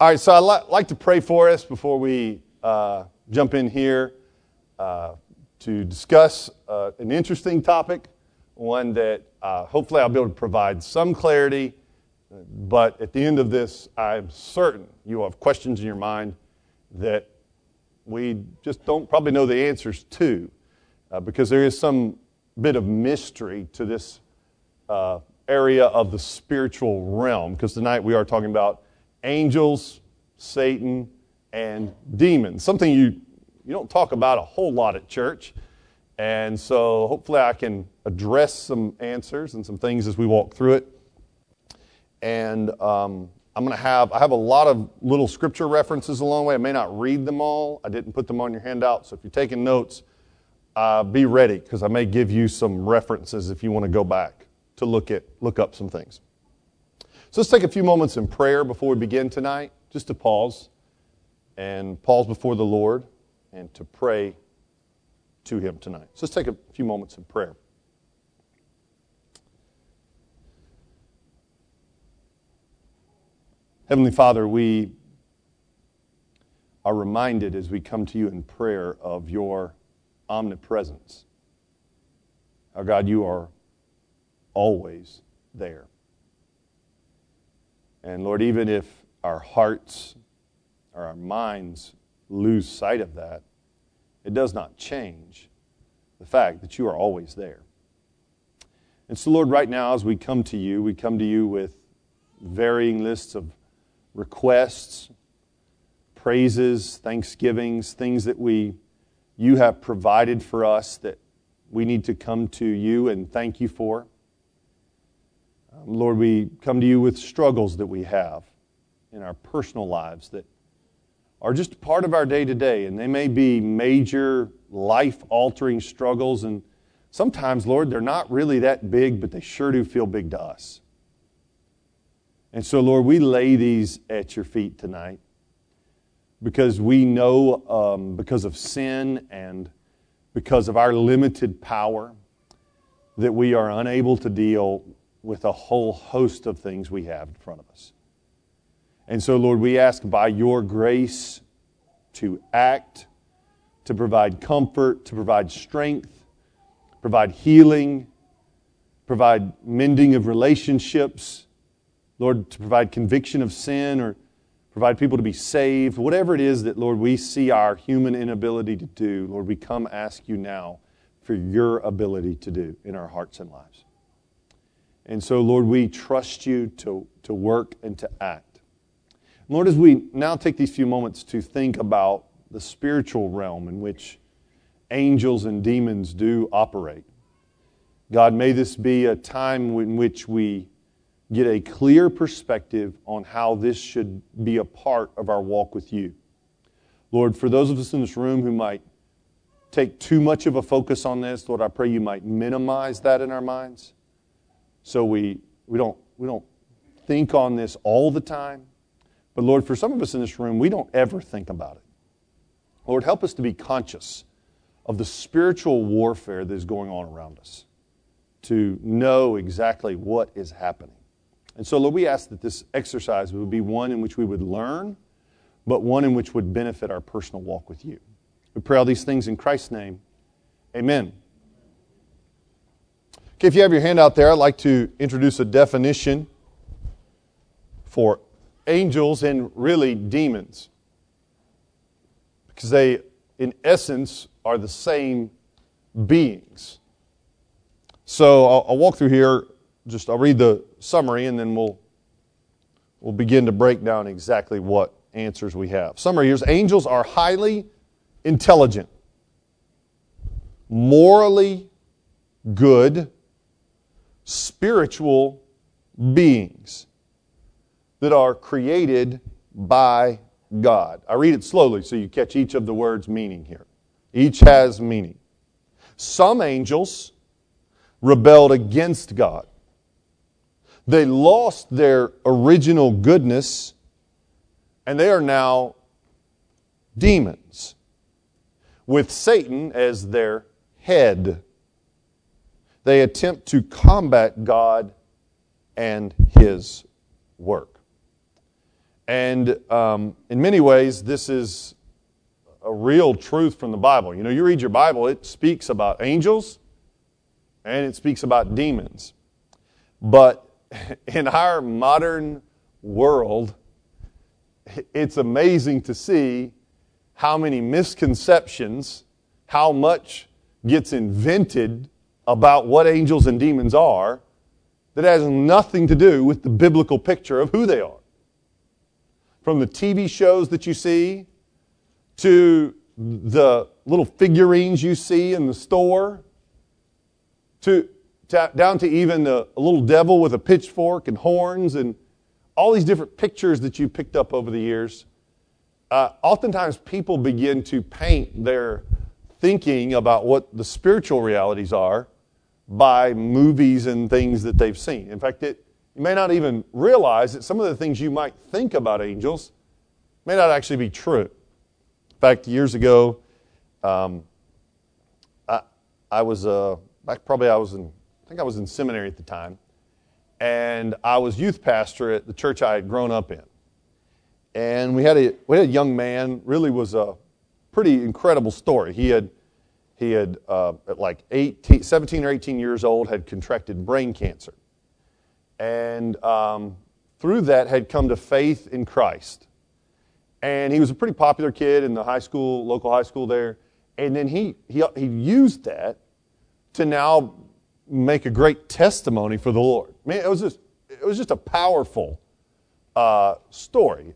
All right, so I'd li- like to pray for us before we uh, jump in here uh, to discuss uh, an interesting topic, one that uh, hopefully I'll be able to provide some clarity. But at the end of this, I'm certain you have questions in your mind that we just don't probably know the answers to, uh, because there is some bit of mystery to this uh, area of the spiritual realm. Because tonight we are talking about angels, Satan, and demons. Something you, you don't talk about a whole lot at church. And so hopefully I can address some answers and some things as we walk through it. And um, I'm going to have, I have a lot of little scripture references along the way. I may not read them all. I didn't put them on your handout. So if you're taking notes, uh, be ready because I may give you some references if you want to go back to look at, look up some things. So let's take a few moments in prayer before we begin tonight, just to pause and pause before the Lord and to pray to Him tonight. So let's take a few moments in prayer. Heavenly Father, we are reminded as we come to you in prayer of your omnipresence. Our God, you are always there. And Lord, even if our hearts or our minds lose sight of that, it does not change the fact that you are always there. And so, Lord, right now, as we come to you, we come to you with varying lists of requests, praises, thanksgivings, things that we you have provided for us that we need to come to you and thank you for. Lord, we come to you with struggles that we have in our personal lives that are just part of our day to day, and they may be major life altering struggles. And sometimes, Lord, they're not really that big, but they sure do feel big to us. And so, Lord, we lay these at your feet tonight because we know, um, because of sin and because of our limited power, that we are unable to deal with a whole host of things we have in front of us. And so, Lord, we ask by your grace to act, to provide comfort, to provide strength, provide healing, provide mending of relationships, Lord, to provide conviction of sin or provide people to be saved, whatever it is that, Lord, we see our human inability to do, Lord, we come ask you now for your ability to do in our hearts and lives. And so, Lord, we trust you to, to work and to act. Lord, as we now take these few moments to think about the spiritual realm in which angels and demons do operate, God, may this be a time in which we get a clear perspective on how this should be a part of our walk with you. Lord, for those of us in this room who might take too much of a focus on this, Lord, I pray you might minimize that in our minds so we, we, don't, we don't think on this all the time. But Lord, for some of us in this room, we don't ever think about it. Lord, help us to be conscious of the spiritual warfare that is going on around us, to know exactly what is happening. And so, Lord, we ask that this exercise would be one in which we would learn, but one in which would benefit our personal walk with you. We pray all these things in Christ's name. Amen. Okay, if you have your hand out there, I'd like to introduce a definition for angels and really demons. Because they, in essence, are the same beings. So I'll, I'll, walk through here, just I'll read the summary and then we'll, we'll begin to break down exactly what answers we have. Summary here is angels are highly intelligent, morally good, spiritual beings that are created by God. I read it slowly so you catch each of the words' meaning here. Each has meaning. Some angels rebelled against God. They lost their original goodness and they are now demons with Satan as their head they attempt to combat God and His work. And um, in many ways, this is a real truth from the Bible. You know, you read your Bible, it speaks about angels and it speaks about demons. But in our modern world, it's amazing to see how many misconceptions, how much gets invented about what angels and demons are that has nothing to do with the biblical picture of who they are. From the TV shows that you see to the little figurines you see in the store to, to down to even a, a little devil with a pitchfork and horns and all these different pictures that you picked up over the years. Uh, oftentimes people begin to paint their thinking about what the spiritual realities are by movies and things that they've seen. In fact, it, you may not even realize that some of the things you might think about angels may not actually be true. In fact, years ago, um, I, I, was uh, back probably I was in I think I was in seminary at the time, and I was youth pastor at the church I had grown up in. And we had a we had a young man, really was a pretty incredible story. He had he had, uh, at like 18, 17 or 18 years old, had contracted brain cancer. And um, through that, had come to faith in Christ. And he was a pretty popular kid in the high school, local high school there. And then he, he, he used that to now make a great testimony for the Lord. I mean, it was just, it was just a powerful uh, story.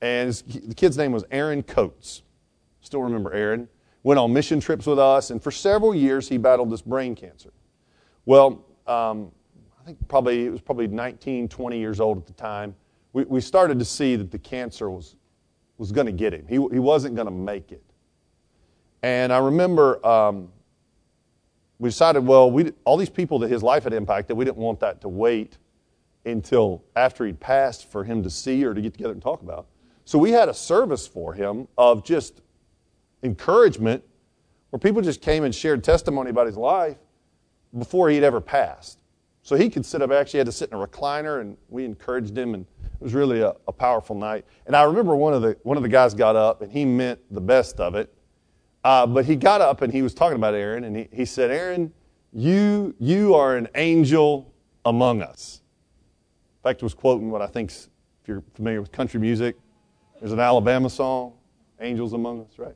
And his, the kid's name was Aaron Coates. Still remember Aaron went on mission trips with us, and for several years he battled this brain cancer. Well, um, I think probably it was probably 19, 20 years old at the time. We, we started to see that the cancer was, was going to get him. He, he wasn't going to make it. And I remember um, we decided, well, we, all these people that his life had impacted, we didn't want that to wait until after he'd passed for him to see or to get together and talk about. So we had a service for him of just encouragement where people just came and shared testimony about his life before he'd ever passed. So he could sit up, actually had to sit in a recliner, and we encouraged him, and it was really a, a powerful night. And I remember one of the, one of the guys got up, and he meant the best of it. Uh, but he got up and he was talking about Aaron, and he, he said, Aaron, you, you are an angel among us. In fact, was quoting what I think, if you're familiar with country music, there's an Alabama song, Angels Among Us, right?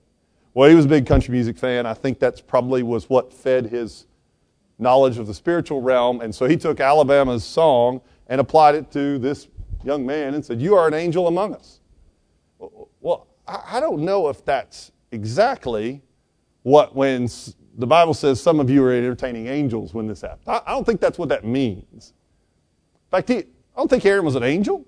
Well, he was a big country music fan. I think that's probably was what fed his knowledge of the spiritual realm. And so he took Alabama's song and applied it to this young man and said, You are an angel among us. Well, I don't know if that's exactly what, when the Bible says some of you are entertaining angels when this happened. I don't think that's what that means. In fact, I don't think Aaron was an angel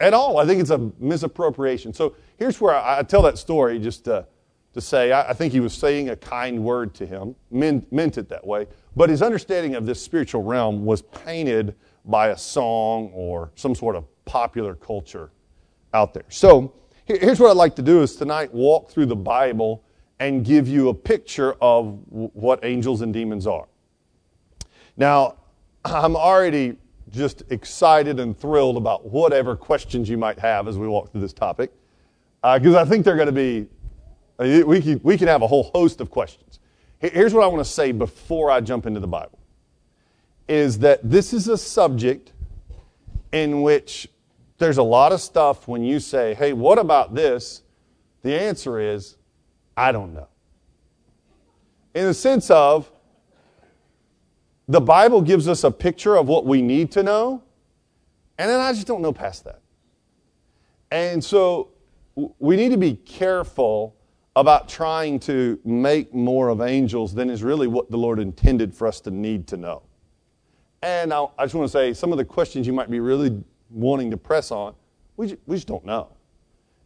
at all. I think it's a misappropriation. So here's where I tell that story just to to say, I, I think he was saying a kind word to him, meant, meant it that way, but his understanding of this spiritual realm was painted by a song or some sort of popular culture out there. So here's what I'd like to do is tonight walk through the Bible and give you a picture of what angels and demons are. Now, I'm already just excited and thrilled about whatever questions you might have as we walk through this topic, because uh, I think they're going to be we can, we can have a whole host of questions. Here's what I want to say before I jump into the Bible is that this is a subject in which there's a lot of stuff when you say, hey, what about this? The answer is, I don't know. In the sense of, the Bible gives us a picture of what we need to know, and then I just don't know past that. And so we need to be careful about trying to make more of angels than is really what the Lord intended for us to need to know. And I, I just want to say some of the questions you might be really wanting to press on, we, just, we just don't know.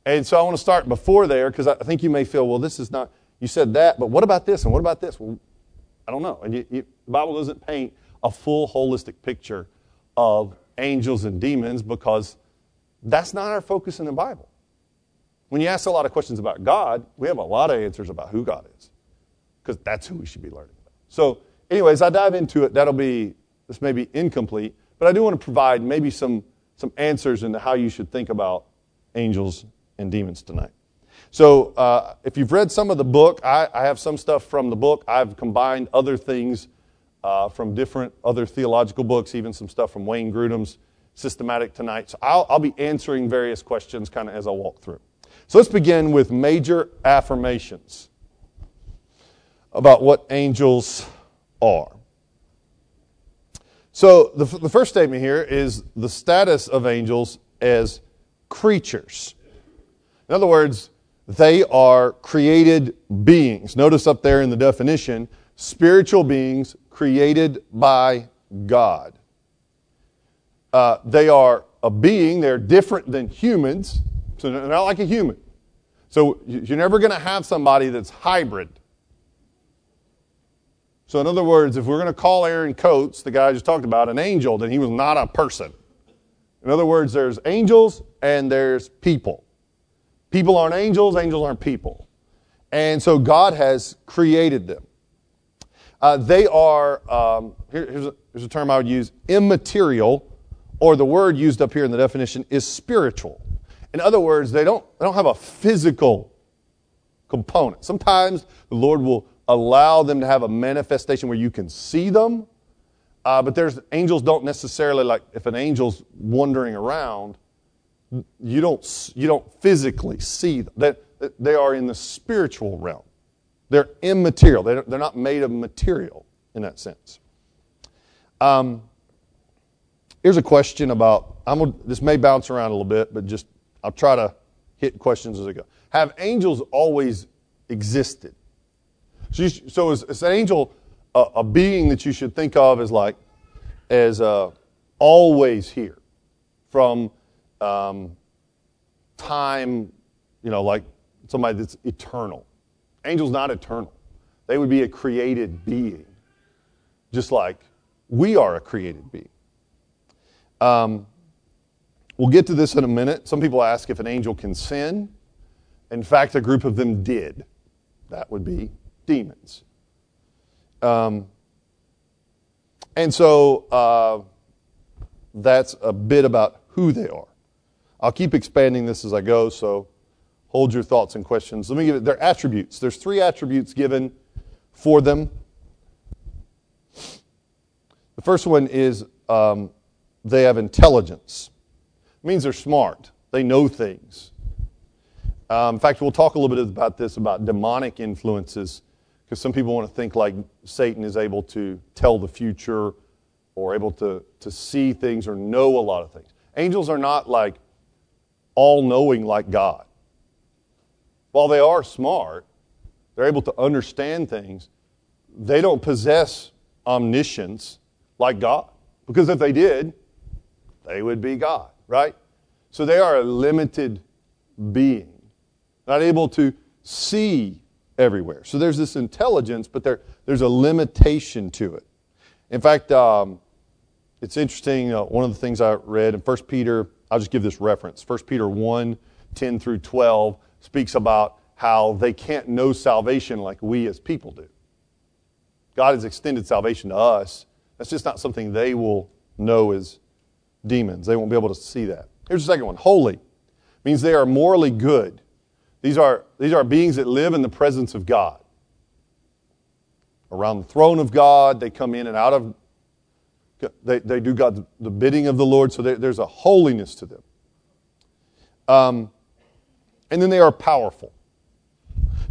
And so I want to start before there because I think you may feel, well, this is not, you said that, but what about this and what about this? Well, I don't know. And you, you, the Bible doesn't paint a full holistic picture of angels and demons because that's not our focus in the Bible. When you ask a lot of questions about God, we have a lot of answers about who God is, because that's who we should be learning about. So, anyways, I dive into it. That'll be this may be incomplete, but I do want to provide maybe some some answers into how you should think about angels and demons tonight. So, uh, if you've read some of the book, I, I, have some stuff from the book. I've combined other things uh, from different other theological books, even some stuff from Wayne Grudem's systematic tonight. So, I'll, I'll be answering various questions kind of as I walk through. So, let's begin with major affirmations about what angels are. So, the, the first statement here is the status of angels as creatures. In other words, they are created beings. Notice up there in the definition spiritual beings created by God. Uh, they are a being, they're different than humans, so they're not like a human. So you're never going to have somebody that's hybrid. So, in other words, if we're going to call Aaron Coates, the guy I just talked about, an angel, then he was not a person. In other words, there's angels and there's people. People aren't angels, angels aren't people. And so God has created them. Uh, they are, um, here, here's, a, here's a term I would use, immaterial, or the word used up here in the definition is spiritual. In other words, they don't, they don't have a physical component. Sometimes the Lord will allow them to have a manifestation where you can see them, uh, but there's angels don't necessarily like if an angel's wandering around, you don't, you don't physically see them. That they are in the spiritual realm. They're immaterial. They're, they're not made of material in that sense. Um, here's a question about. I'm this may bounce around a little bit, but just I'll try to hit questions as I go. Have angels always existed? So, you, so is, is, an angel a, a, being that you should think of as like as uh, always here from um, time, you know, like somebody that's eternal. Angels not eternal. They would be a created being, just like we are a created being. Um, we'll get to this in a minute. Some people ask if an angel can sin. In fact, a group of them did. That would be demons. Um, and so uh, that's a bit about who they are. I'll keep expanding this as I go, so hold your thoughts and questions. Let me give it their attributes. There's three attributes given for them. The first one is um, they have intelligence. It means they're smart. They know things. Um, in fact, we'll talk a little bit about this about demonic influences, because some people want to think like Satan is able to tell the future or able to, to see things or know a lot of things. Angels are not like all knowing like God. While they are smart, they're able to understand things, they don't possess omniscience like God. Because if they did, they would be God, right? So they are a limited being, not able to see everywhere. So there's this intelligence, but there, there's a limitation to it. In fact, um, it's interesting. Uh, one of the things I read in 1 Peter I'll just give this reference. 1 Peter 1 10 through 12 speaks about how they can't know salvation like we as people do. God has extended salvation to us. That's just not something they will know as demons. They won't be able to see that. Here's the second one holy means they are morally good. These are, these are beings that live in the presence of God. Around the throne of God, they come in and out of they, they do God's the bidding of the Lord, so there's a holiness to them. Um, and then they are powerful,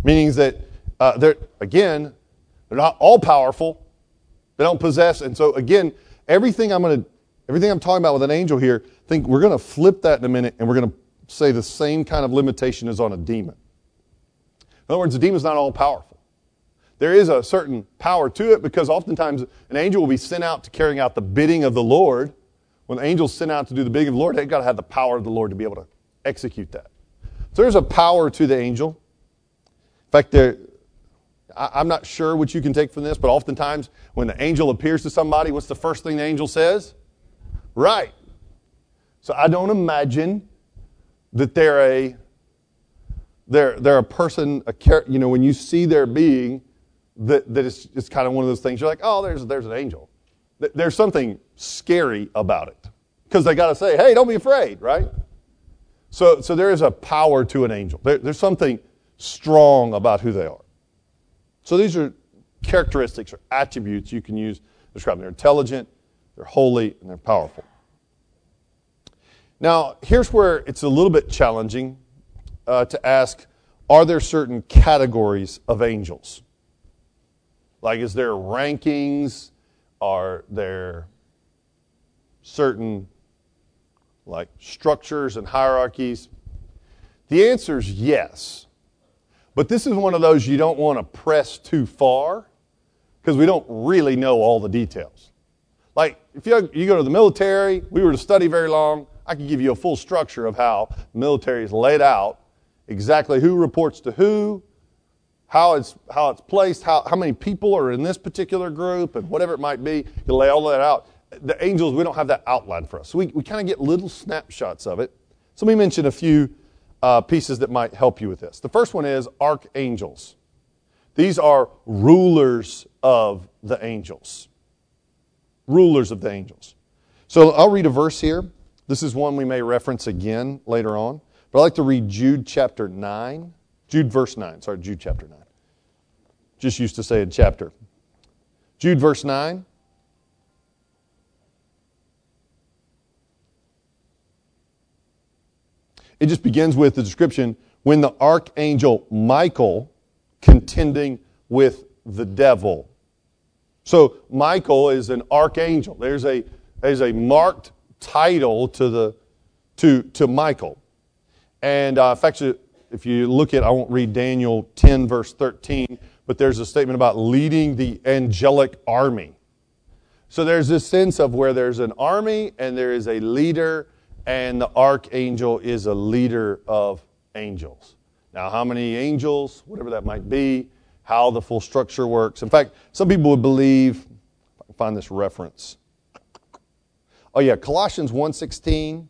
meaning that uh, they're again they're not all powerful. They don't possess, and so again, everything I'm going to everything I'm talking about with an angel here, think we're going to flip that in a minute, and we're going to say the same kind of limitation is on a demon. In other words, a demon's not all powerful there is a certain power to it because oftentimes an angel will be sent out to carrying out the bidding of the Lord. When the angels sent out to do the bidding of the Lord, they've got to have the power of the Lord to be able to execute that. So there's a power to the angel. In fact, there, I, am not sure what you can take from this, but oftentimes when the angel appears to somebody, what's the first thing the angel says? Right. So I don't imagine that they're a they're, they're a person, a you know, when you see their being, that, that it's, it's kind of one of those things you're like, oh, there's, there's an angel. There's something scary about it because they got to say, hey, don't be afraid, right? So, so there is a power to an angel. There, there's something strong about who they are. So these are characteristics or attributes you can use to describe them. They're intelligent, they're holy, and they're powerful. Now, here's where it's a little bit challenging uh, to ask are there certain categories of angels? Like, is there rankings? Are there certain like structures and hierarchies? The answer is yes. But this is one of those you don't want to press too far because we don't really know all the details. If you, you go to the military, we were to study very long, I could give you a full structure of how military is laid out, exactly who reports to who, how it's, how it's placed, how, how many people are in this particular group, and whatever it might be. You lay all that out. The angels, we don't have that outline for us. So we, we kind of get little snapshots of it. So let me mention a few uh, pieces that might help you with this. The first one is archangels. These are rulers of the angels. Rulers of the angels. So I'll read a verse here. This is one we may reference again later on. But I'd like to read Jude chapter 9. Jude verse 9. Sorry, Jude chapter 9. Just used to say in chapter. Jude verse 9. It just begins with the description when the archangel Michael contending with the devil. So Michael is an archangel. There's a, there's a marked title to, the, to, to Michael. And uh, in fact, if you look at, I won't read Daniel 10, verse 13, but there's a statement about leading the angelic army. So there's this sense of where there's an army and there is a leader, and the archangel is a leader of angels. Now, how many angels, whatever that might be, how the full structure works. In fact, some people would believe, find this reference. Oh yeah, Colossians 1:16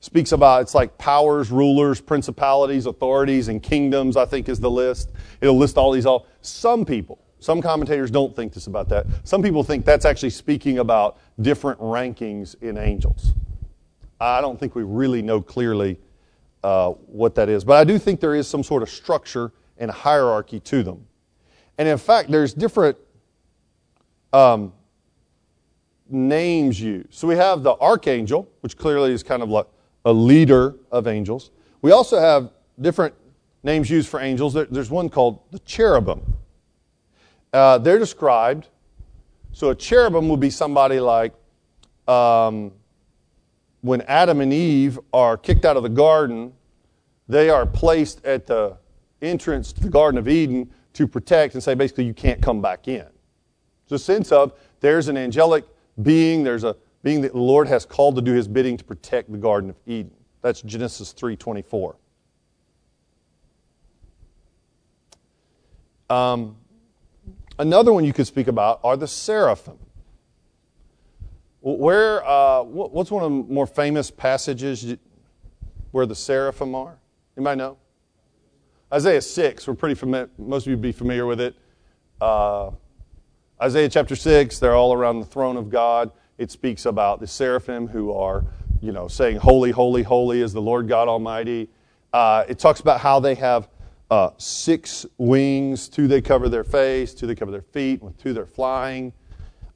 speaks about it's like powers, rulers, principalities, authorities, and kingdoms, I think is the list. It'll list all these all. Some people, some commentators don't think this about that. Some people think that's actually speaking about different rankings in angels. I don't think we really know clearly uh, what that is, but I do think there is some sort of structure and hierarchy to them. And in fact, there's different um, names used. So we have the archangel, which clearly is kind of like a leader of angels. We also have different names used for angels. There's one called the cherubim. Uh, they're described. So a cherubim would be somebody like um, when Adam and Eve are kicked out of the garden, they are placed at the entrance to the Garden of Eden to protect and say basically you can't come back in. It's a sense of there's an angelic being, there's a being that the Lord has called to do his bidding to protect the Garden of Eden. That's Genesis 3.24. Um, another one you could speak about are the seraphim. Where, uh, what's one of the more famous passages where the seraphim are? Anybody know? Isaiah 6, we're pretty familiar, most of you be familiar with it. Uh, Isaiah chapter 6, they're all around the throne of God it speaks about the seraphim who are, you know, saying, Holy, holy, holy is the Lord God Almighty. Uh, it talks about how they have uh, six wings, two they cover their face, two they cover their feet, with two they're flying.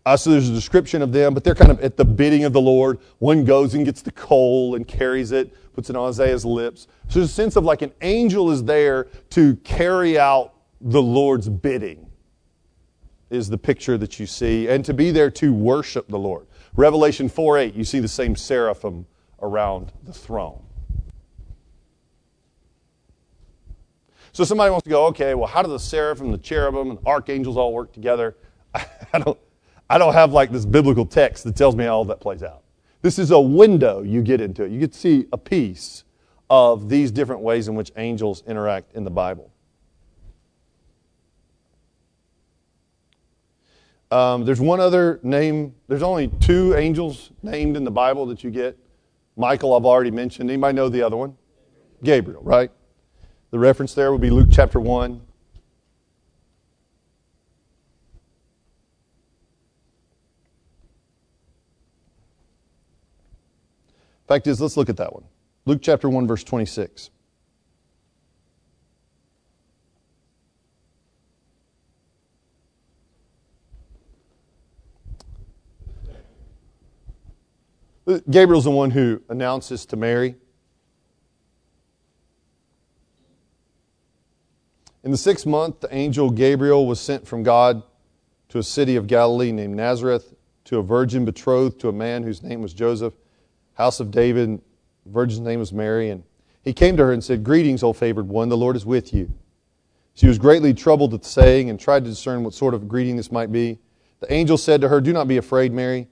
Uh, so there's a description of them, but they're kind of at the bidding of the Lord. One goes and gets the coal and carries it, puts it on Isaiah's lips. So there's a sense of like an angel is there to carry out the Lord's bidding, is the picture that you see, and to be there to worship the Lord. Revelation 4 8, you see the same seraphim around the throne. So somebody wants to go, okay, well, how do the seraphim, the cherubim, and the archangels all work together? I don't, I don't have like this biblical text that tells me how all that plays out. This is a window you get into it. You get to see a piece of these different ways in which angels interact in the Bible. Um, there's one other name. There's only two angels named in the Bible that you get. Michael, I've already mentioned. Anybody know the other one? Gabriel, right? The reference there would be Luke chapter 1. Fact is, let's look at that one. Luke chapter 1, verse 26. Uh, Gabriel's the one who announces to Mary. In the sixth month, the angel Gabriel was sent from God to a city of Galilee named Nazareth to a virgin betrothed to a man whose name was Joseph, house of David. Virgin's name was Mary. And he came to her and said, Greetings, O favored one, the Lord is with you. She was greatly troubled at the saying and tried to discern what sort of greeting this might be. The angel said to her, Do not be afraid, Mary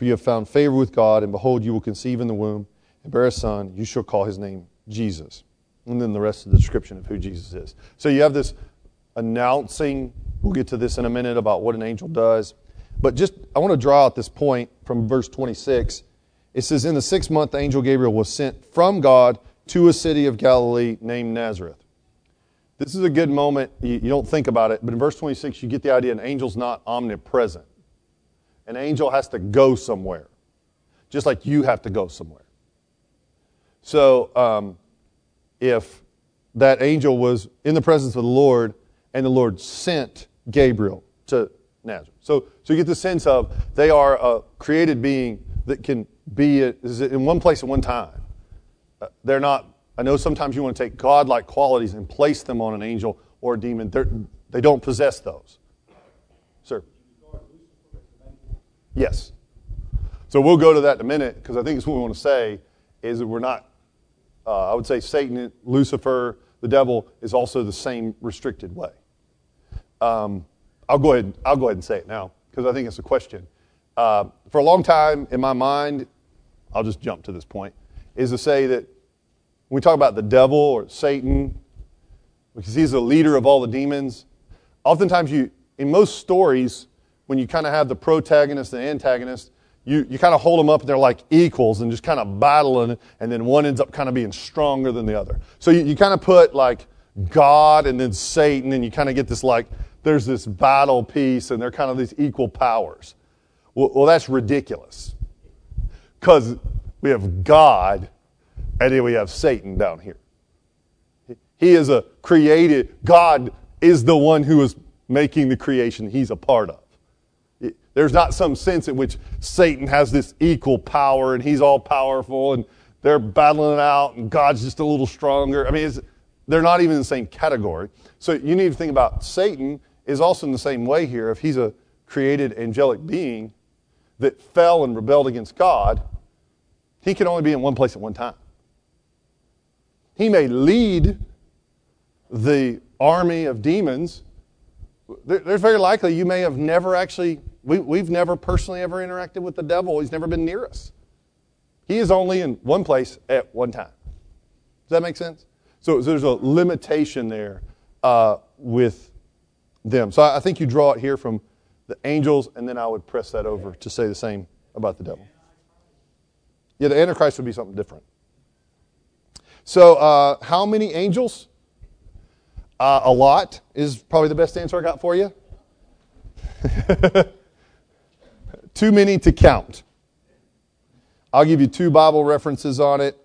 for you have found favor with God, and behold, you will conceive in the womb and bear a son. You shall call his name Jesus. And then the rest of the description of who Jesus is. So you have this announcing. We'll get to this in a minute about what an angel does. But just, I want to draw out this point from verse 26. It says, In the sixth month, the angel Gabriel was sent from God to a city of Galilee named Nazareth. This is a good moment. You, you don't think about it, but in verse 26, you get the idea an angel's not omnipresent an angel has to go somewhere, just like you have to go somewhere. So, um, if that angel was in the presence of the Lord and the Lord sent Gabriel to Nazareth. So, so you get the sense of they are a created being that can be it in one place at one time. Uh, they're not, I know sometimes you want to take godlike qualities and place them on an angel or a demon. They're, they don't possess those. Sir. Yes. So we'll go to that in a minute because I think it's what we want to say is that we're not, uh, I would say Satan, Lucifer, the devil is also the same restricted way. Um, I'll, go ahead, I'll go ahead and say it now because I think it's a question. Uh, for a long time in my mind, I'll just jump to this point, is to say that when we talk about the devil or Satan, because he's the leader of all the demons, oftentimes you, in most stories, when you kind of have the protagonist and antagonist, you, you kind of hold them up and they're like equals and just kind of battling, and then one ends up kind of being stronger than the other. So you, you kind of put like God and then Satan, and you kind of get this like, there's this battle piece, and they're kind of these equal powers. Well, well that's ridiculous. Because we have God, and then we have Satan down here. He is a created, God is the one who is making the creation he's a part of. There's not some sense in which Satan has this equal power and he's all powerful and they're battling it out and God's just a little stronger. I mean, they're not even in the same category. So you need to think about Satan is also in the same way here. If he's a created angelic being that fell and rebelled against God, he can only be in one place at one time. He may lead the army of demons. There's very likely you may have never actually we, we've never personally ever interacted with the devil. He's never been near us. He is only in one place at one time. Does that make sense? So, so there's a limitation there uh, with them. So I, I think you draw it here from the angels, and then I would press that over to say the same about the devil. Yeah, the Antichrist would be something different. So, uh, how many angels? Uh, a lot is probably the best answer I got for you. Too many to count. I'll give you two Bible references on it.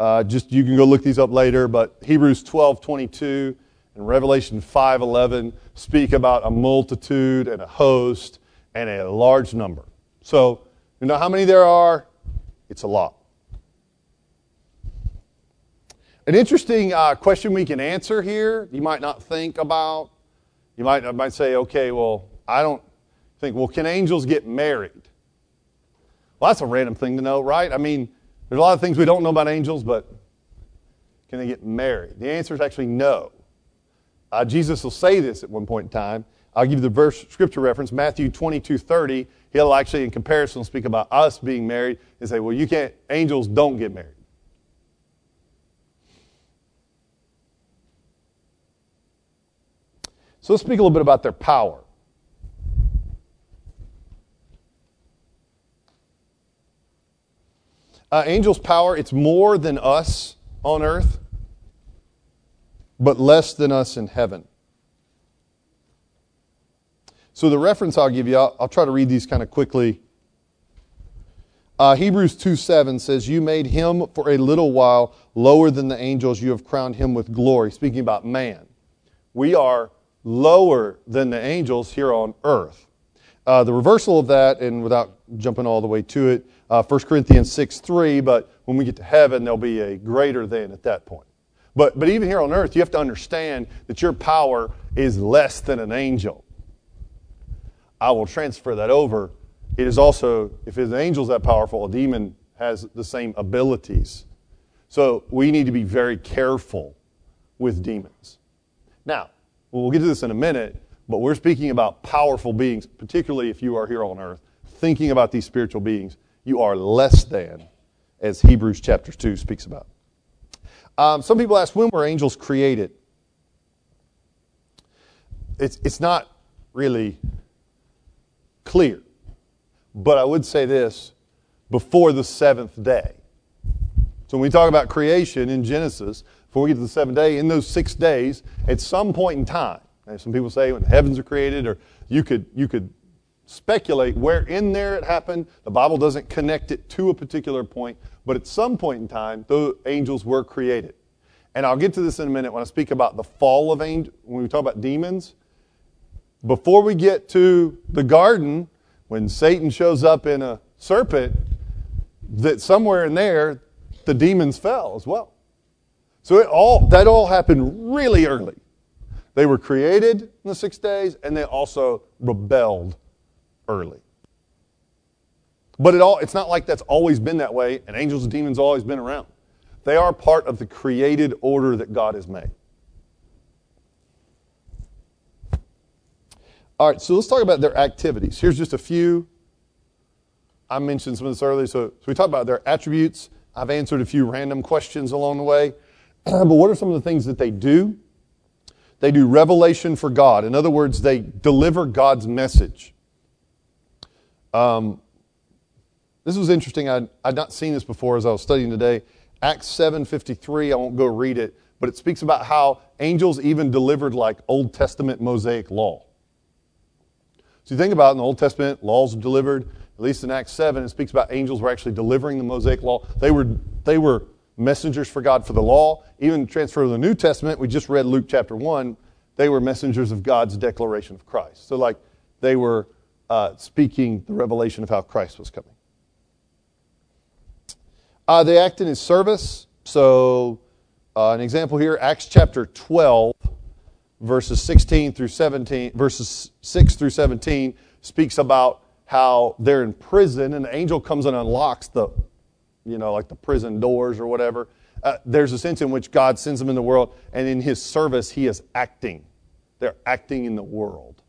Uh, just you can go look these up later, but Hebrews 12, 22 and Revelation 5, 11 speak about a multitude and a host and a large number. So, you know how many there are? It's a lot. An interesting uh, question we can answer here, you might not think about. You might, might say, okay, well, I don't think, well, can angels get married? Well, that's a random thing to know, right? I mean, there's a lot of things we don't know about angels, but can they get married? The answer is actually no. Uh, Jesus will say this at one point in time. I'll give you the verse scripture reference, Matthew 22, 30. He'll actually, in comparison, speak about us being married and say, well, you can't, angels don't get married. So let's speak a little bit about their power. Uh, angels' power, it's more than us on earth, but less than us in heaven. So, the reference I'll give you, I'll, I'll try to read these kind of quickly. Uh, Hebrews 2 7 says, You made him for a little while lower than the angels. You have crowned him with glory. Speaking about man. We are lower than the angels here on earth. Uh, the reversal of that, and without jumping all the way to it, uh, 1 Corinthians 6 3, but when we get to heaven, there'll be a greater than at that point. But, but even here on earth, you have to understand that your power is less than an angel. I will transfer that over it is also, if an angel's that powerful, a demon has the same abilities. So we need to be very careful with demons. Now, we'll get to this in a minute, but we're speaking about powerful beings, particularly if you are here on earth, thinking about these spiritual beings. You are less than, as Hebrews chapter 2 speaks about. Um, some people ask, when were angels created? It's, it's not really clear. But I would say this before the seventh day. So when we talk about creation in Genesis, before we get to the seventh day, in those six days, at some point in time, and some people say when the heavens are created, or you could you could speculate where in there it happened. The Bible doesn't connect it to a particular point, but at some point in time, the angels were created. And I'll get to this in a minute when I speak about the fall of angels, when we talk about demons. Before we get to the garden, when Satan shows up in a serpent, that somewhere in there, the demons fell as well. So it all, that all happened really early. They were created in the six days, and they also rebelled early. But it all, it's not like that's always been that way, and angels and demons always been around. They are part of the created order that God has made. All right, so let's talk about their activities. Here's just a few. I mentioned some of this earlier. So, so we talked about their attributes. I've answered a few random questions along the way. but what are some of the things that they do? They do revelation for God. In other words, they deliver God's message. Um, this was interesting. I'd, I'd not seen this before as I was studying today. Acts 7.53, I won't go read it, but it speaks about how angels even delivered like Old Testament Mosaic law. So you think about it, in the Old Testament, laws delivered. At least in Acts 7, it speaks about angels were actually delivering the Mosaic law. They were, they were messengers for God for the law. Even transfer to the New Testament, we just read Luke chapter 1, they were messengers of God's declaration of Christ. So, like, they were uh, speaking the revelation of how Christ was coming. Uh, they act in his service. So, uh, an example here, Acts chapter 12 verses 16 through 17, verses 6 through 17 speaks about how they're in prison and the angel comes and unlocks the, you know, like the prison doors or whatever. Uh, there's a sense in which God sends them in the world, and in his service, he is acting. They're acting in the world.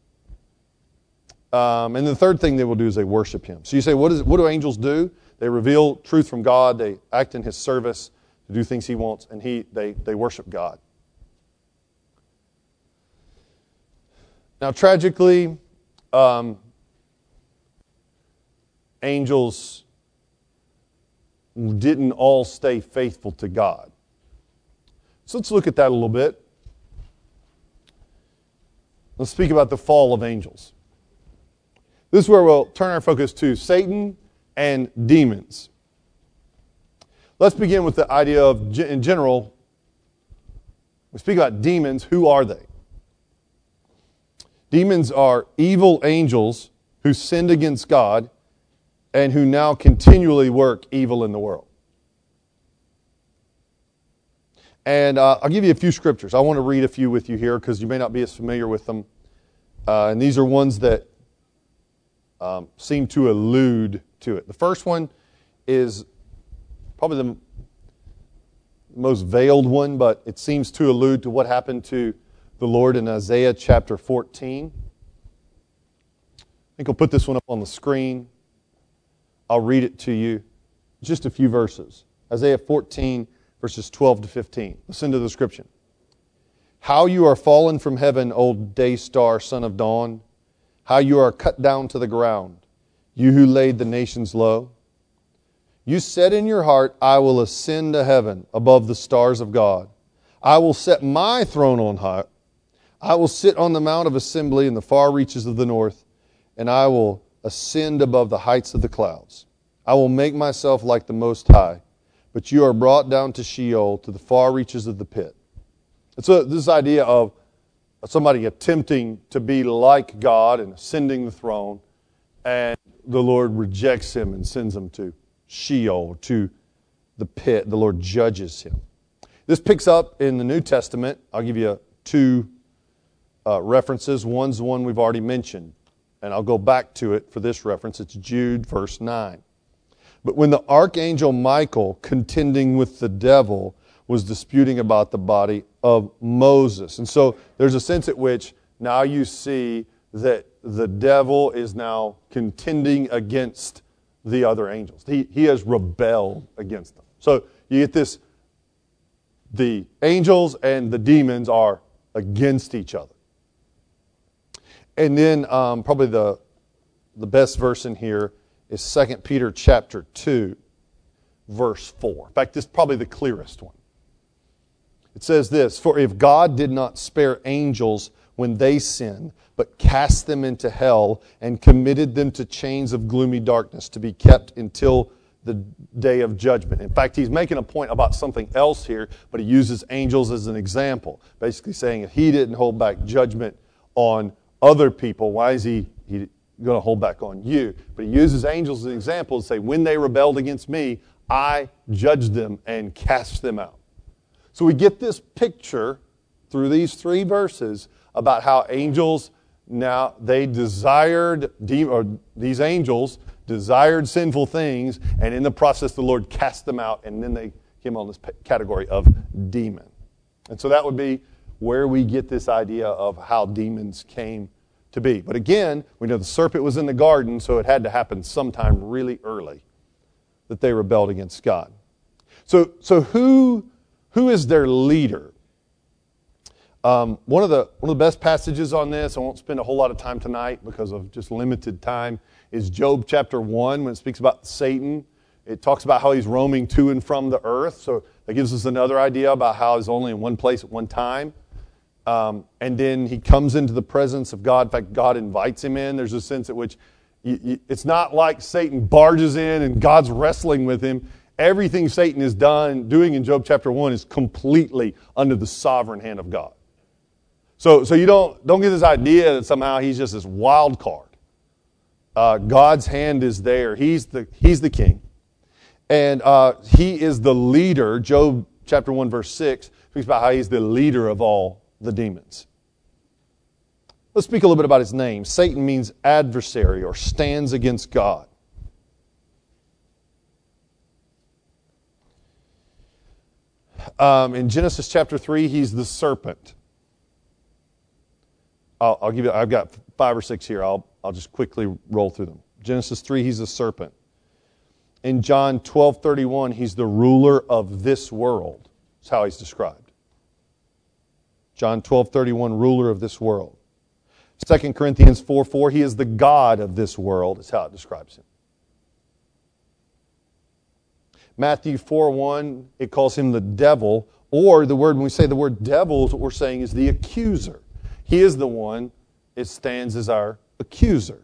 Um, and the third thing they will do is they worship him. So you say, what, is, what do angels do? They reveal truth from God, they act in his service to do things he wants, and he, they, they worship God. Now, tragically, um, angels didn't all stay faithful to God. So let's look at that a little bit. Let's speak about the fall of angels. This is where we'll turn our focus to Satan and demons. Let's begin with the idea of, in general, we speak about demons. Who are they? Demons are evil angels who sinned against God and who now continually work evil in the world. And uh, I'll give you a few scriptures. I want to read a few with you here because you may not be as familiar with them. Uh, and these are ones that um, seem to allude to it. The first one is probably the most veiled one, but it seems to allude to what happened to the Lord in Isaiah chapter 14. I think I'll put this one up on the screen. I'll read it to you. Just a few verses. Isaiah 14, verses 12 to 15. Listen to the description. How you are fallen from heaven, old day star, son of dawn. How you are cut down to the ground, you who laid the nations low. You said in your heart, I will ascend to heaven above the stars of God. I will set my throne on high I will sit on the Mount of Assembly in the far reaches of the north, and I will ascend above the heights of the clouds. I will make myself like the Most High, but you are brought down to Sheol, to the far reaches of the pit. And so, this idea of somebody attempting to be like God and ascending the throne, and the Lord rejects him and sends him to Sheol, to the pit. The Lord judges him. This picks up in the New Testament. I'll give you two uh, references. One's one we've already mentioned, and I'll go back to it for this reference. It's Jude, verse 9. But when the archangel Michael, contending with the devil, was disputing about the body of Moses. And so there's a sense at which now you see that the devil is now contending against the other angels. He, he has rebelled against them. So you get this the angels and the demons are against each other. And then um, probably the, the best verse in here is 2 Peter chapter 2, verse 4. In fact, this is probably the clearest one. It says this For if God did not spare angels when they sinned, but cast them into hell and committed them to chains of gloomy darkness to be kept until the day of judgment. In fact, he's making a point about something else here, but he uses angels as an example, basically saying if he didn't hold back judgment on other people, why is he, he going to hold back on you? But he uses angels as an example to say, when they rebelled against me, I judged them and cast them out. So we get this picture through these three verses about how angels now they desired or these angels desired sinful things, and in the process, the Lord cast them out, and then they came on this category of demon. And so that would be where we get this idea of how demons came to be. But again, we know the serpent was in the garden, so it had to happen sometime really early that they rebelled against God. So, so who, who is their leader? Um, one, of the, one of the best passages on this, I won't spend a whole lot of time tonight because of just limited time, is Job chapter 1 when it speaks about Satan. It talks about how he's roaming to and from the earth. So that gives us another idea about how he's only in one place at one time. Um, and then he comes into the presence of God. In fact, God invites him in. There's a sense at which you, you, it's not like Satan barges in and God's wrestling with him. Everything Satan is done doing in Job chapter 1 is completely under the sovereign hand of God. So, so you don't, don't get this idea that somehow he's just this wild card. Uh, God's hand is there. He's the, he's the king. And uh, he is the leader. Job chapter 1, verse 6 speaks about how he's the leader of all the demons. Let's speak a little bit about his name. Satan means adversary or stands against God. Um, in Genesis chapter 3, he's the serpent. I'll, I'll, give you, I've got five or six here. I'll, I'll just quickly roll through them. Genesis 3, he's a serpent. In John 12 31, he's the ruler of this world. That's how he's described. John 12 31, ruler of this world. 2 Corinthians 4 4, he is the God of this world, is how it describes him. Matthew 4 1, it calls him the devil, or the word, when we say the word devil, is what we're saying is the accuser. He is the one, it stands as our accuser.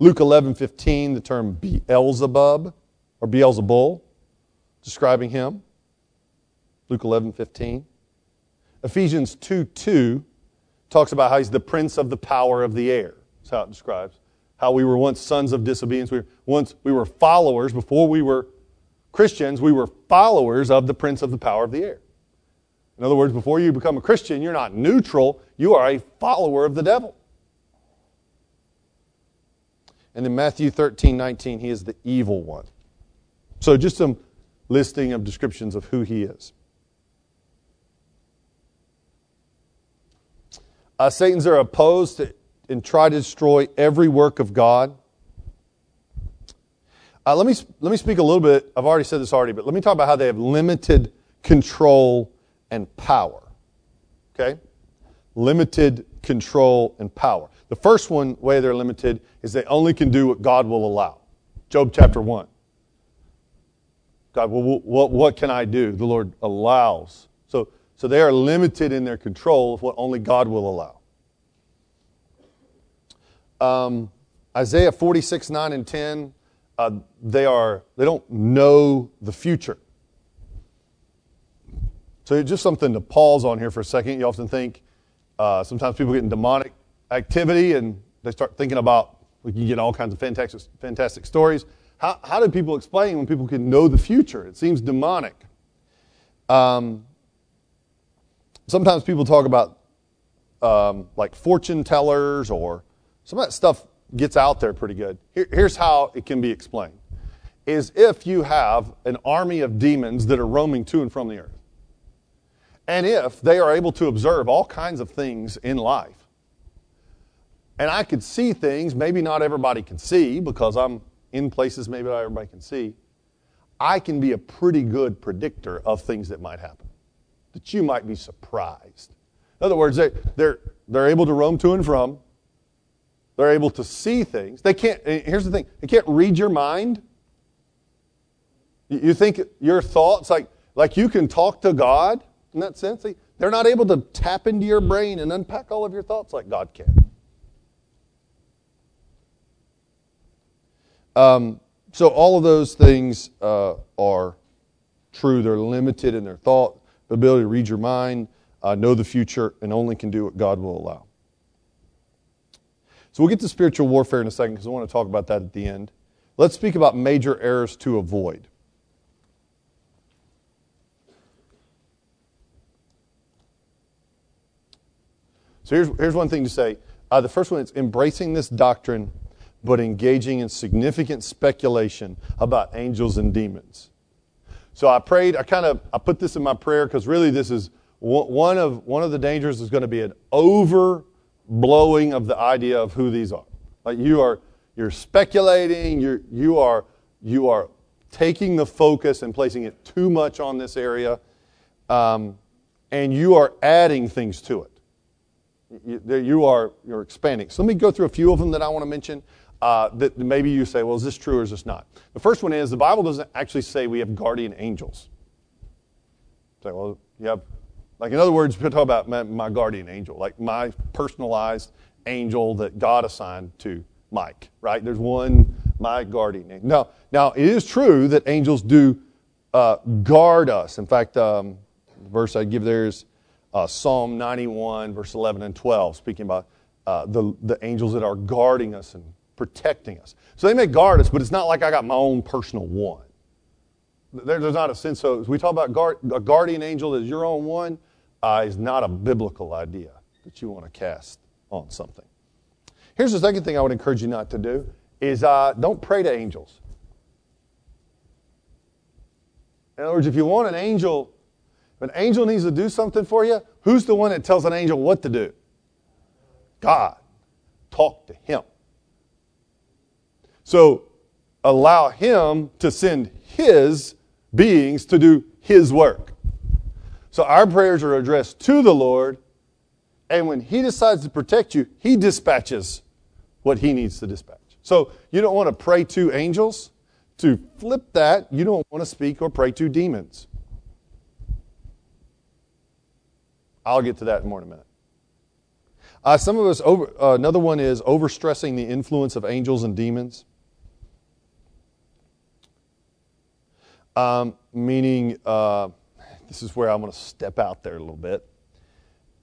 Luke 11, 15, the term Beelzebub or Beelzebul, describing him. Luke 11, 15. Ephesians 2, 2 talks about how he's the prince of the power of the air. That's how it describes. How we were once sons of disobedience. We were, once we were followers, before we were Christians, we were followers of the prince of the power of the air. In other words, before you become a Christian, you're not neutral, you are a follower of the devil. And in Matthew 13, 19, he is the evil one. So just some listing of descriptions of who he is. Uh, Satan's are opposed to, and try to destroy every work of God. Uh, let, me, let me speak a little bit. I've already said this already, but let me talk about how they have limited control and power. Okay? Limited control and power. The first one way they're limited is they only can do what God will allow. Job chapter 1. God, well, what, what can I do? The Lord allows. So, so they are limited in their control of what only God will allow. Um, Isaiah 46, 9 and 10, uh, they, are, they don't know the future. So just something to pause on here for a second. You often think uh, sometimes people get in demonic activity and they start thinking about, we can get all kinds of fantastic, fantastic stories. How, how do people explain when people can know the future? It seems demonic. Um, sometimes people talk about um, like fortune tellers or some of that stuff gets out there pretty good. Here, here's how it can be explained is if you have an army of demons that are roaming to and from the earth. And if they are able to observe all kinds of things in life. And I could see things maybe not everybody can see because I'm in places maybe not everybody can see. I can be a pretty good predictor of things that might happen, that you might be surprised. In other words, they, they're, they're able to roam to and from. They're able to see things. They can't, here's the thing, they can't read your mind. You think your thoughts, like, like you can talk to God in that sense? They're not able to tap into your brain and unpack all of your thoughts like God can. Um, so all of those things uh, are true. They're limited in their thought, the ability to read your mind, uh, know the future, and only can do what God will allow. So we'll get to spiritual warfare in a second because I want to talk about that at the end. Let's speak about major errors to avoid. So here's, here's one thing to say. Uh, the first one is embracing this doctrine, but engaging in significant speculation about angels and demons. So I prayed, I kind of I put this in my prayer because really this is one of, one of the dangers is going to be an overblowing of the idea of who these are. Like you are you're speculating, you're, you are you are taking the focus and placing it too much on this area, um, and you are adding things to it you, you are you're expanding. So let me go through a few of them that I want to mention. Uh, that maybe you say, well, is this true or is this not? The first one is the Bible doesn't actually say we have guardian angels. Say, well, you have, like in other words, we talk about my, my guardian angel, like my personalized angel that God assigned to Mike, right? There's one, my guardian angel. Now, now it is true that angels do uh, guard us. In fact, um, the verse I give there is uh, Psalm 91, verse 11 and 12, speaking about uh, the, the angels that are guarding us and protecting us. So they may guard us, but it's not like I got my own personal one. There, there's not a sense of, we talk about guard, a guardian angel as your own one, uh, is not a biblical idea that you want to cast on something. Here's the second thing I would encourage you not to do is uh, don't pray to angels. In other words, if you want an angel if an angel needs to do something for you, who's the one that tells an angel what to do? God. Talk to him. So allow him to send his beings to do his work. So our prayers are addressed to the Lord, and when he decides to protect you, he dispatches what he needs to dispatch. So you don't want to pray to angels. To flip that, you don't want to speak or pray to demons. I'll get to that more in a minute. Uh, some of us, over, uh, another one is overstressing the influence of angels and demons. Um, meaning, uh, this is where I'm going to step out there a little bit.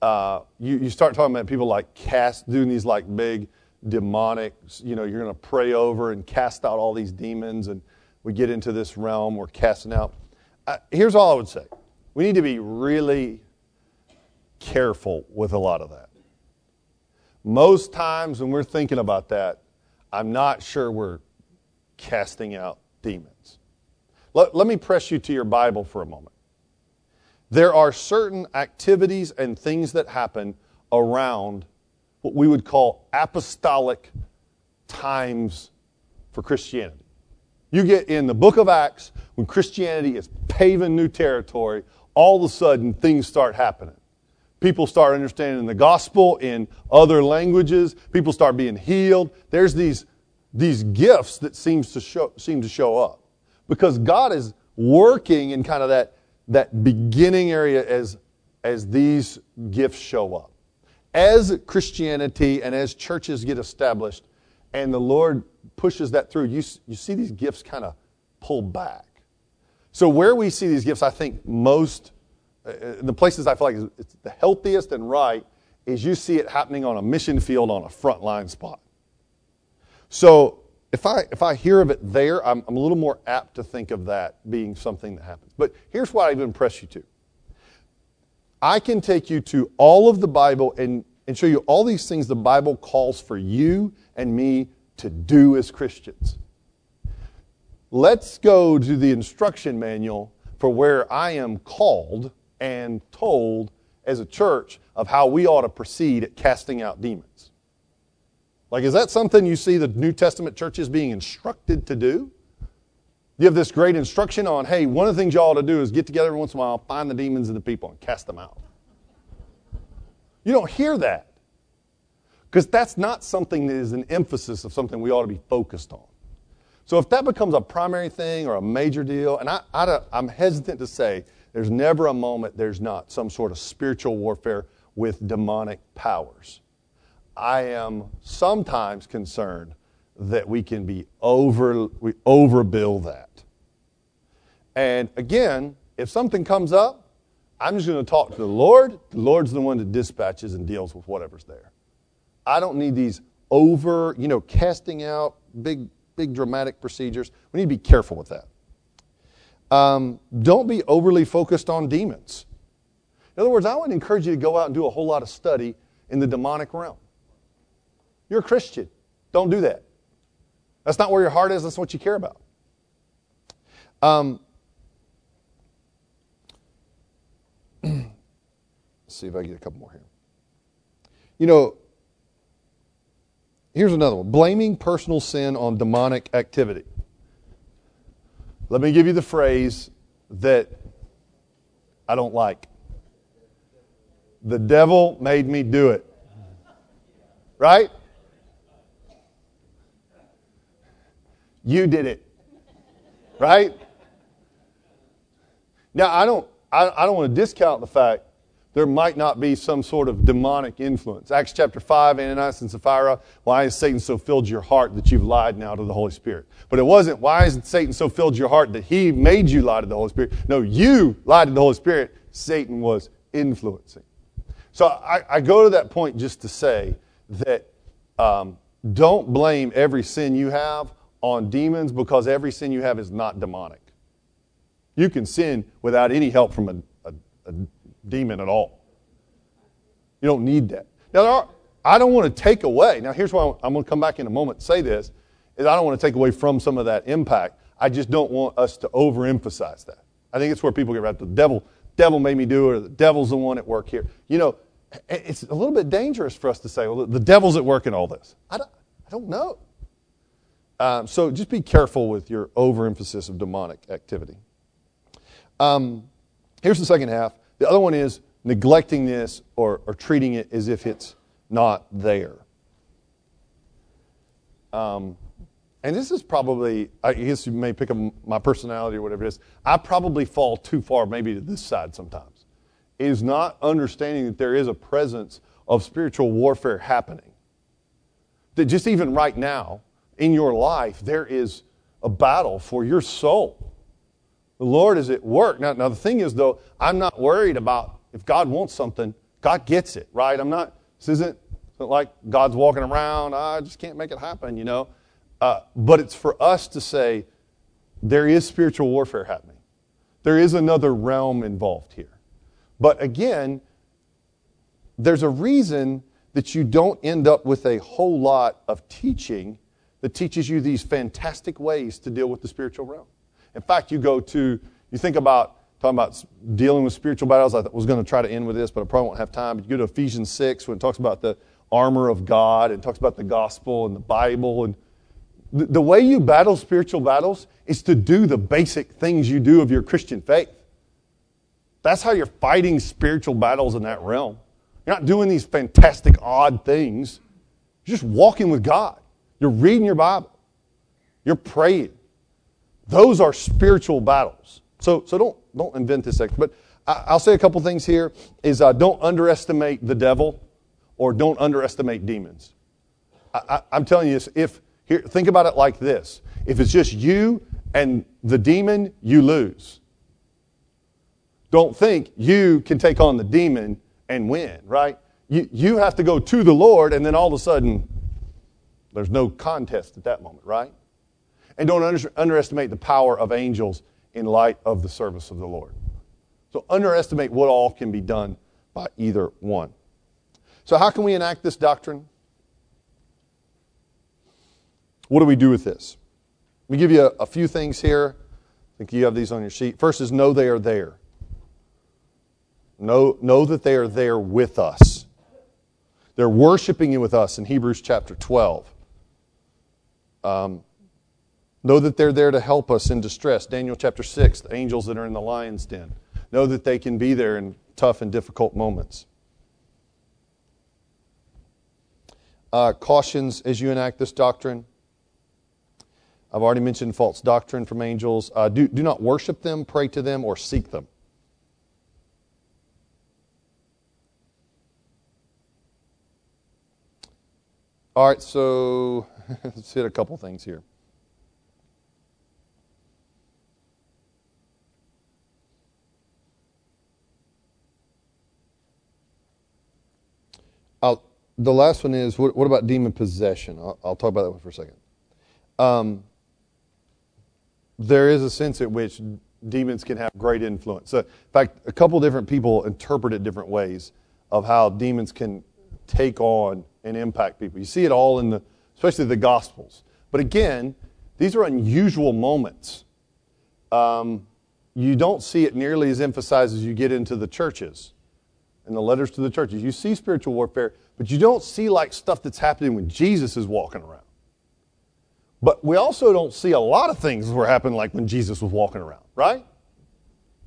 Uh, you, you start talking about people like cast, doing these like big demonic, you know, you're going to pray over and cast out all these demons, and we get into this realm, we're casting out. Uh, here's all I would say we need to be really careful with a lot of that. Most times when we're thinking about that, I'm not sure we're casting out demons. Let, let me press you to your Bible for a moment. There are certain activities and things that happen around what we would call apostolic times for Christianity. You get in the book of Acts, when Christianity is paving new territory, all of a sudden things start happening. People start understanding the gospel in other languages. People start being healed. There's these, these gifts that seems to show, seem to show up because God is working in kind of that, that beginning area as, as these gifts show up. As Christianity and as churches get established, and the Lord pushes that through, you, you see these gifts kind of pull back. So, where we see these gifts, I think most, uh, the places I feel like it's the healthiest and right is you see it happening on a mission field on a frontline spot. So, if I, if I hear of it there, I'm, I'm a little more apt to think of that being something that happens. But here's what I would impress you to I can take you to all of the Bible and, and show you all these things the Bible calls for you and me to do as Christians. Let's go to the instruction manual for where I am called and told as a church of how we ought to proceed at casting out demons. Like, is that something you see the New Testament churches being instructed to do? You have this great instruction on, hey, one of the things y'all ought to do is get together every once in a while, find the demons in the people, and cast them out. You don't hear that. Because that's not something that is an emphasis of something we ought to be focused on. So if that becomes a primary thing or a major deal, and I, I, I'm hesitant to say there's never a moment there's not some sort of spiritual warfare with demonic powers. I am sometimes concerned that we can be over, we overbill that. And again, if something comes up, I'm just going to talk to the Lord. The Lord's the one that dispatches and deals with whatever's there. I don't need these over, you know, casting out big, big dramatic procedures. We need to be careful with that. Um, don't be overly focused on demons. In other words, I would encourage you to go out and do a whole lot of study in the demonic realm. You're a Christian. Don't do that. That's not where your heart is, that's what you care about. Um, let's see if I get a couple more here. You know, here's another one blaming personal sin on demonic activity. Let me give you the phrase that I don't like. The devil made me do it. Right? You did it. Right? Now, I don't, I, I don't want to discount the fact there might not be some sort of demonic influence. Acts chapter 5, Ananias and Sapphira, why has Satan so filled your heart that you've lied now to the Holy Spirit? But it wasn't, why has Satan so filled your heart that he made you lie to the Holy Spirit? No, you lied to the Holy Spirit. Satan was influencing. So I, I go to that point just to say that um, don't blame every sin you have on demons because every sin you have is not demonic. You can sin without any help from a, a, a demon at all. You don't need that. Now, are, I don't want to take away. Now, here's why I'm going to come back in a moment and say this: is I don't want to take away from some of that impact. I just don't want us to overemphasize that. I think it's where people get wrapped. The devil, devil made me do it, or the devil's the one at work here. You know, it's a little bit dangerous for us to say, well, the devil's at work in all this. I don't, I don't know. Um, so just be careful with your overemphasis of demonic activity. Um, here's the second half. The other one is neglecting this or, or treating it as if it's not there. Um, and this is probably, I guess you may pick up my personality or whatever it is. I probably fall too far, maybe to this side sometimes. It is not understanding that there is a presence of spiritual warfare happening. That just even right now, in your life, there is a battle for your soul. The Lord is at work. Now, now the thing is, though, I'm not worried about if God wants something, God gets it, right? I'm not, this isn't, isn't like God's walking around, I just can't make it happen, you know? Uh, but it's for us to say, there is spiritual warfare happening. There is another realm involved here. But again, there's a reason that you don't end up with a whole lot of teaching that teaches you these fantastic ways to deal with the spiritual realm. In fact, you go to, you think about talking about dealing with spiritual battles. I was going to try to end with this, but I probably won't have time. But you go to Ephesians 6 when it talks about the armor of God and talks about the gospel and the Bible. And the, the way you battle spiritual battles is to do the basic things you do of your Christian faith. That's how you're fighting spiritual battles in that realm. You're not doing these fantastic, odd things. You're just walking with God. You're reading your Bible. You're praying. Those are spiritual battles. So, so don't, don't invent this. But I, will say a couple things here is uh, don't underestimate the devil or don't underestimate demons. I, am telling you, this. if here, think about it like this: if it's just you and the demon, you lose. Don't think you can take on the demon and win, right? You, you have to go to the Lord, and then all of a sudden, there's no contest at that moment, right? And don't under, underestimate the power of angels in light of the service of the Lord. So, underestimate what all can be done by either one. So, how can we enact this doctrine? What do we do with this? Let me give you a, a few things here. I think you have these on your sheet. First is know they are there. Know, know that they are there with us. They're worshiping you with us in Hebrews chapter 12. Um, know that they're there to help us in distress. Daniel chapter 6, the angels that are in the lion's den. Know that they can be there in tough and difficult moments. Uh, cautions as you enact this doctrine. I've already mentioned false doctrine from angels. Uh, do, do not worship them, pray to them, or seek them. All right, so let's hit a couple things here. I'll, the last one is what, what about demon possession? I'll, I'll, talk about that one for a second. Um, there is a sense at which demons can have great influence. So, in fact, a couple different people interpret it different ways of how demons can take on and impact people. You see it all in the, especially the Gospels. But again, these are unusual moments. Um, you don't see it nearly as emphasized as you get into the churches and the letters to the churches. You see spiritual warfare, but you don't see like stuff that's happening when Jesus is walking around. But we also don't see a lot of things were happening like when Jesus was walking around, right?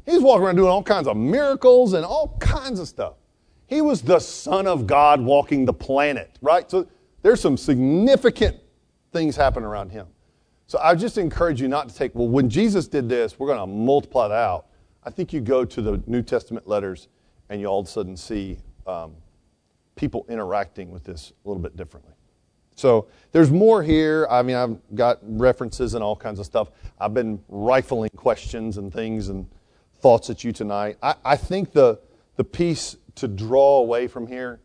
He's walking around doing all kinds of miracles and all kinds of stuff. He was the Son of God walking the planet, right? So there's some significant things happening around him. So I just encourage you not to take, well, when Jesus did this, we're going to multiply that out. I think you go to the New Testament letters and you all of a sudden see um, people interacting with this a little bit differently. So there's more here. I mean, I've got references and all kinds of stuff. I've been rifling questions and things and thoughts at you tonight. I, I think the, the piece to draw away from here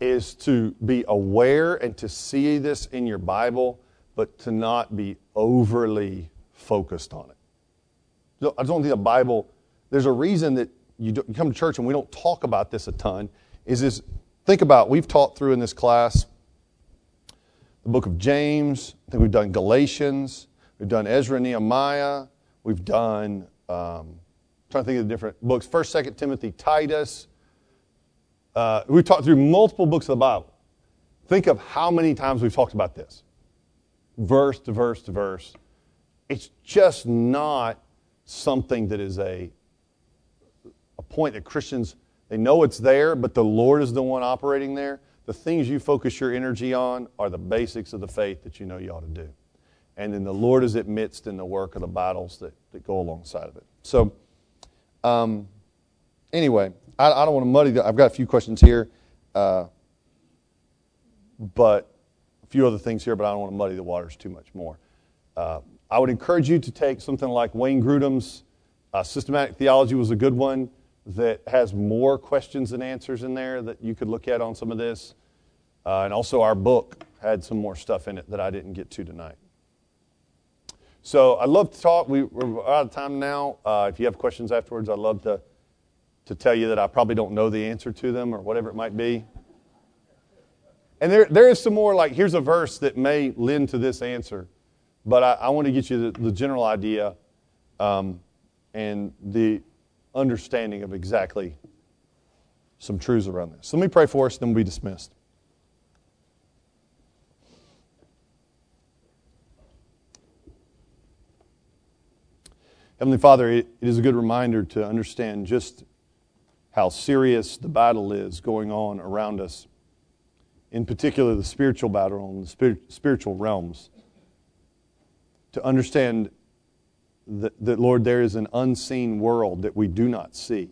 is to be aware and to see this in your Bible, but to not be overly focused on it. I don't think the Bible, there's a reason that you, do, you come to church and we don't talk about this a ton, is this, think about, we've taught through in this class the book of James, I think we've done Galatians, we've done Ezra, and Nehemiah, we've done, um, trying to think of the different books, 1st, 2nd Timothy, Titus, uh, we've talked through multiple books of the Bible. Think of how many times we've talked about this, verse to verse to verse. It's just not something that is a, a point that Christians, they know it's there, but the Lord is the one operating there. The things you focus your energy on are the basics of the faith that you know you ought to do. And then the Lord is amidst in the work of the battles that, that go alongside of it. So, um, anyway, I, I don't want to muddy the, I've got a few questions here, uh, but a few other things here, but I don't want to muddy the waters too much more. Uh, I would encourage you to take something like Wayne Grudem's uh, Systematic Theology was a good one that has more questions and answers in there that you could look at on some of this. Uh, and also, our book had some more stuff in it that I didn't get to tonight. So I'd love to talk. We, are out of time now. Uh, if you have questions afterwards, I'd love to to tell you that I probably don't know the answer to them or whatever it might be. And there, there is some more, like, here's a verse that may lend to this answer, but I, I want to get you the, the general idea um, and the understanding of exactly some truths around this. So let me pray for us, then we'll be dismissed. Heavenly Father, it is a good reminder to understand just how serious the battle is going on around us, in particular the spiritual battle in the spiritual realms. To understand that, that, Lord, there is an unseen world that we do not see.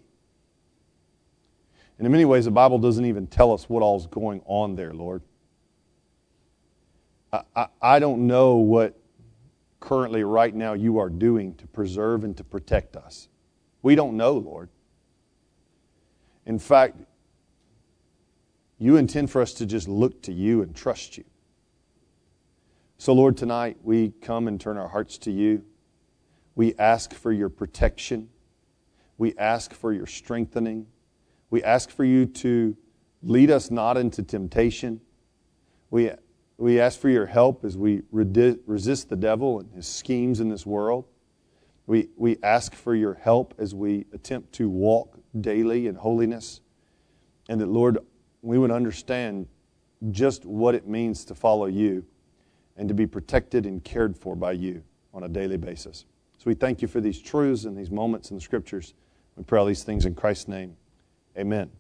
And in many ways, the Bible doesn't even tell us what all's going on there, Lord. I, I, I don't know what currently, right now, you are doing to preserve and to protect us. We don't know, Lord. In fact, you intend for us to just look to you and trust you. So, Lord, tonight we come and turn our hearts to you. We ask for your protection. We ask for your strengthening. We ask for you to lead us not into temptation. We, we ask for your help as we resist the devil and his schemes in this world. We, we ask for your help as we attempt to walk daily in holiness. And that, Lord, we would understand just what it means to follow you and to be protected and cared for by you on a daily basis. So we thank you for these truths and these moments in the scriptures. We pray all these things in Christ's name. Amen.